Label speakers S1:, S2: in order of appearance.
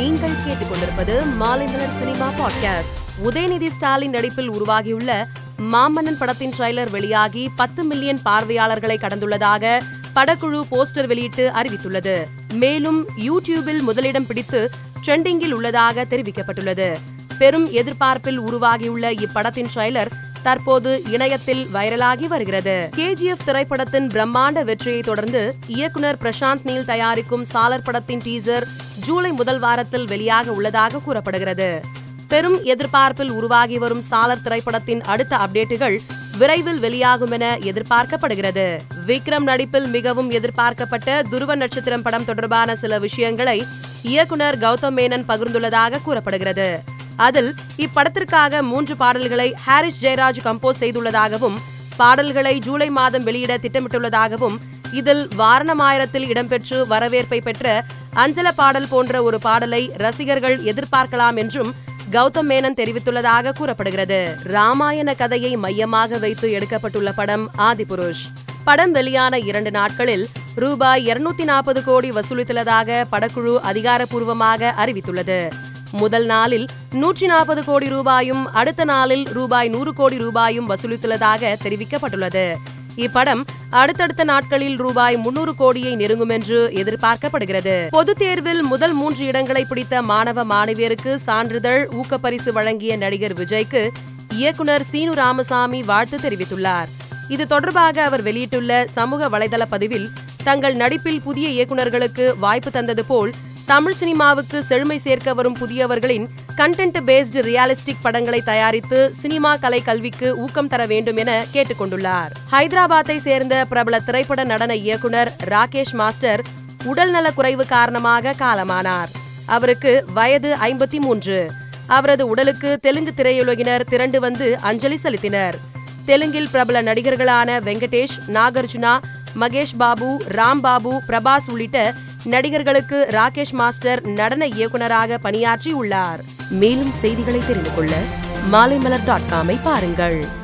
S1: நீங்கள் கேட்டுக்கொண்டிருப்பது Maalaimalar cinema podcast. Udhayanidhi Stalin நடிப்பில் உருவாகியுள்ள மாமன்னன் படத்தின் ட்ரெய்லர் வெளியாகி பத்து மில்லியன் பார்வையாளர்களை கடந்துள்ளதாக படக்குழு போஸ்டர் வெளியிட்டு அறிவித்துள்ளது. மேலும் யூடியூபில் முதலிடம் பிடித்து ட்ரெண்டிங்கில் உள்ளதாக தெரிவிக்கப்பட்டுள்ளது. பெரும் எதிர்பார்ப்பில் உருவாகியுள்ள இப்படத்தின் ட்ரெய்லர் தற்போது இணையத்தில் வைரலாகி வருகிறது. கேஜிஎஃப் திரைப்படத்தின் பிரம்மாண்ட வெற்றியை தொடர்ந்து இயக்குனர் பிரசாந்த் நீல் தயாரிக்கும் சாலர் படத்தின் டீசர் ஜூலை முதல் வாரத்தில் வெளியாக உள்ளதாக கூறப்படுகிறது. பெரும் எதிர்பார்ப்பில் உருவாகி வரும் சாலர் திரைப்படத்தின் அடுத்த அப்டேட்டுகள் விரைவில் வெளியாகும் என எதிர்பார்க்கப்படுகிறது. விக்ரம் நடிப்பில் மிகவும் எதிர்பார்க்கப்பட்ட துருவ நட்சத்திரம் படம் தொடர்பான சில விஷயங்களை இயக்குனர் கௌதம் மேனன் பகிர்ந்துள்ளதாக கூறப்படுகிறது. அதில் இப்படத்திற்காக மூன்று பாடல்களை ஹாரிஸ் ஜெயராஜ் கம்போஸ் செய்துள்ளதாகவும் பாடல்களை ஜூலை மாதம் வெளியிட திட்டமிட்டுள்ளதாகவும் இதில் வாரணமாயிரத்தில் இடம்பெற்று வரவேற்பை பெற்ற அஞ்சல பாடல் போன்ற ஒரு பாடலை ரசிகர்கள் எதிர்பார்க்கலாம் என்றும் கௌதம் மேனன் தெரிவித்துள்ளதாக கூறப்படுகிறது. ராமாயண கதையை மையமாக வைத்து எடுக்கப்பட்டுள்ள படம் ஆதிபுருஷ். படம் வெளியான இரண்டு நாட்களில் ரூபாய் இருநூத்தி நாற்பது கோடி வசூலித்துள்ளதாக படக்குழு அதிகாரப்பூர்வமாக அறிவித்துள்ளது. முதல் நாளில் நூற்றி நாற்பது கோடி ரூபாயும் அடுத்த நாளில் ரூபாய் நூறு கோடி ரூபாயும் வசூலித்துள்ளதாக தெரிவிக்கப்பட்டுள்ளது. இப்படம் அடுத்தடுத்த நாட்களில் ரூபாய் முன்னூறு கோடியை நெருங்கும் என்று எதிர்பார்க்கப்படுகிறது. பொதுத் தேர்வில் முதல் மூன்று இடங்களை பிடித்த மாணவ மாணவியருக்கு சான்றிதழ் ஊக்கப்பரிசு வழங்கிய நடிகர் விஜய்க்கு இயக்குனர் சீனு ராமசாமி வாழ்த்து தெரிவித்துள்ளார். இது தொடர்பாக அவர் வெளியிட்டுள்ள சமூக வலைதள பதிவில் தங்கள் நடிப்பில் புதிய இயக்குநர்களுக்கு வாய்ப்பு தந்தது போல் தமிழ் சினிமாவுக்கு செழுமை சேர்க்க வரும் புதியவர்களின் கண்டென்ட் பேஸ்டு ரியாலிஸ்டிக் படங்களை தயாரித்து சினிமா கலை கல்விக்கு ஊக்கம் தர வேண்டும் என கேட்டுக்கொண்டுள்ளார். ஹைதராபாத்தை சேர்ந்த பிரபல திரைப்பட நடன இயக்குனர் ராகேஷ் மாஸ்டர் உடல்நல குறைவு காரணமாக காலமானார். அவருக்கு வயது ஐம்பத்தி மூன்று அவரது உடலுக்கு தெலுங்கு திரையுலகினர் திரண்டு வந்து அஞ்சலி செலுத்தினர். தெலுங்கில் பிரபல நடிகர்களான வெங்கடேஷ் நாகார்ஜுனா மகேஷ் பாபு ராம் பாபு பிரபாஸ் உள்ளிட்ட நடிகர்களுக்கு ராகேஷ் மாஸ்டர் நடன இயக்குனராக பணியாற்றி உள்ளார் மேலும் செய்திகளை தெரிந்து கொள்ள மாலைமலர் டாட் காமை பாருங்கள்.